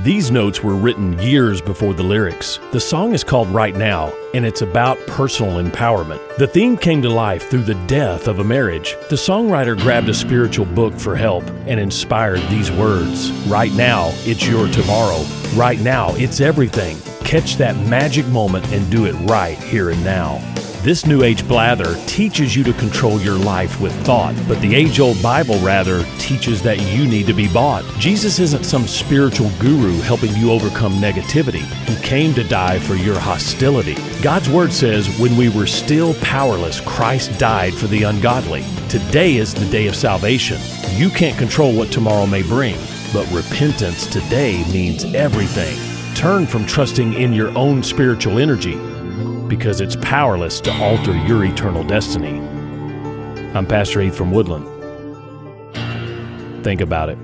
These notes were written years before the lyrics. The song is called Right Now, and it's about personal empowerment. The theme came to life through the death of a marriage. The songwriter grabbed a spiritual book for help and inspired these words Right now, it's your tomorrow. Right now, it's everything. Catch that magic moment and do it right here and now. This New Age blather teaches you to control your life with thought, but the age old Bible rather teaches that you need to be bought. Jesus isn't some spiritual guru helping you overcome negativity. He came to die for your hostility. God's Word says, when we were still powerless, Christ died for the ungodly. Today is the day of salvation. You can't control what tomorrow may bring, but repentance today means everything. Turn from trusting in your own spiritual energy because it's powerless to alter your eternal destiny. I'm Pastor Heath from Woodland. Think about it.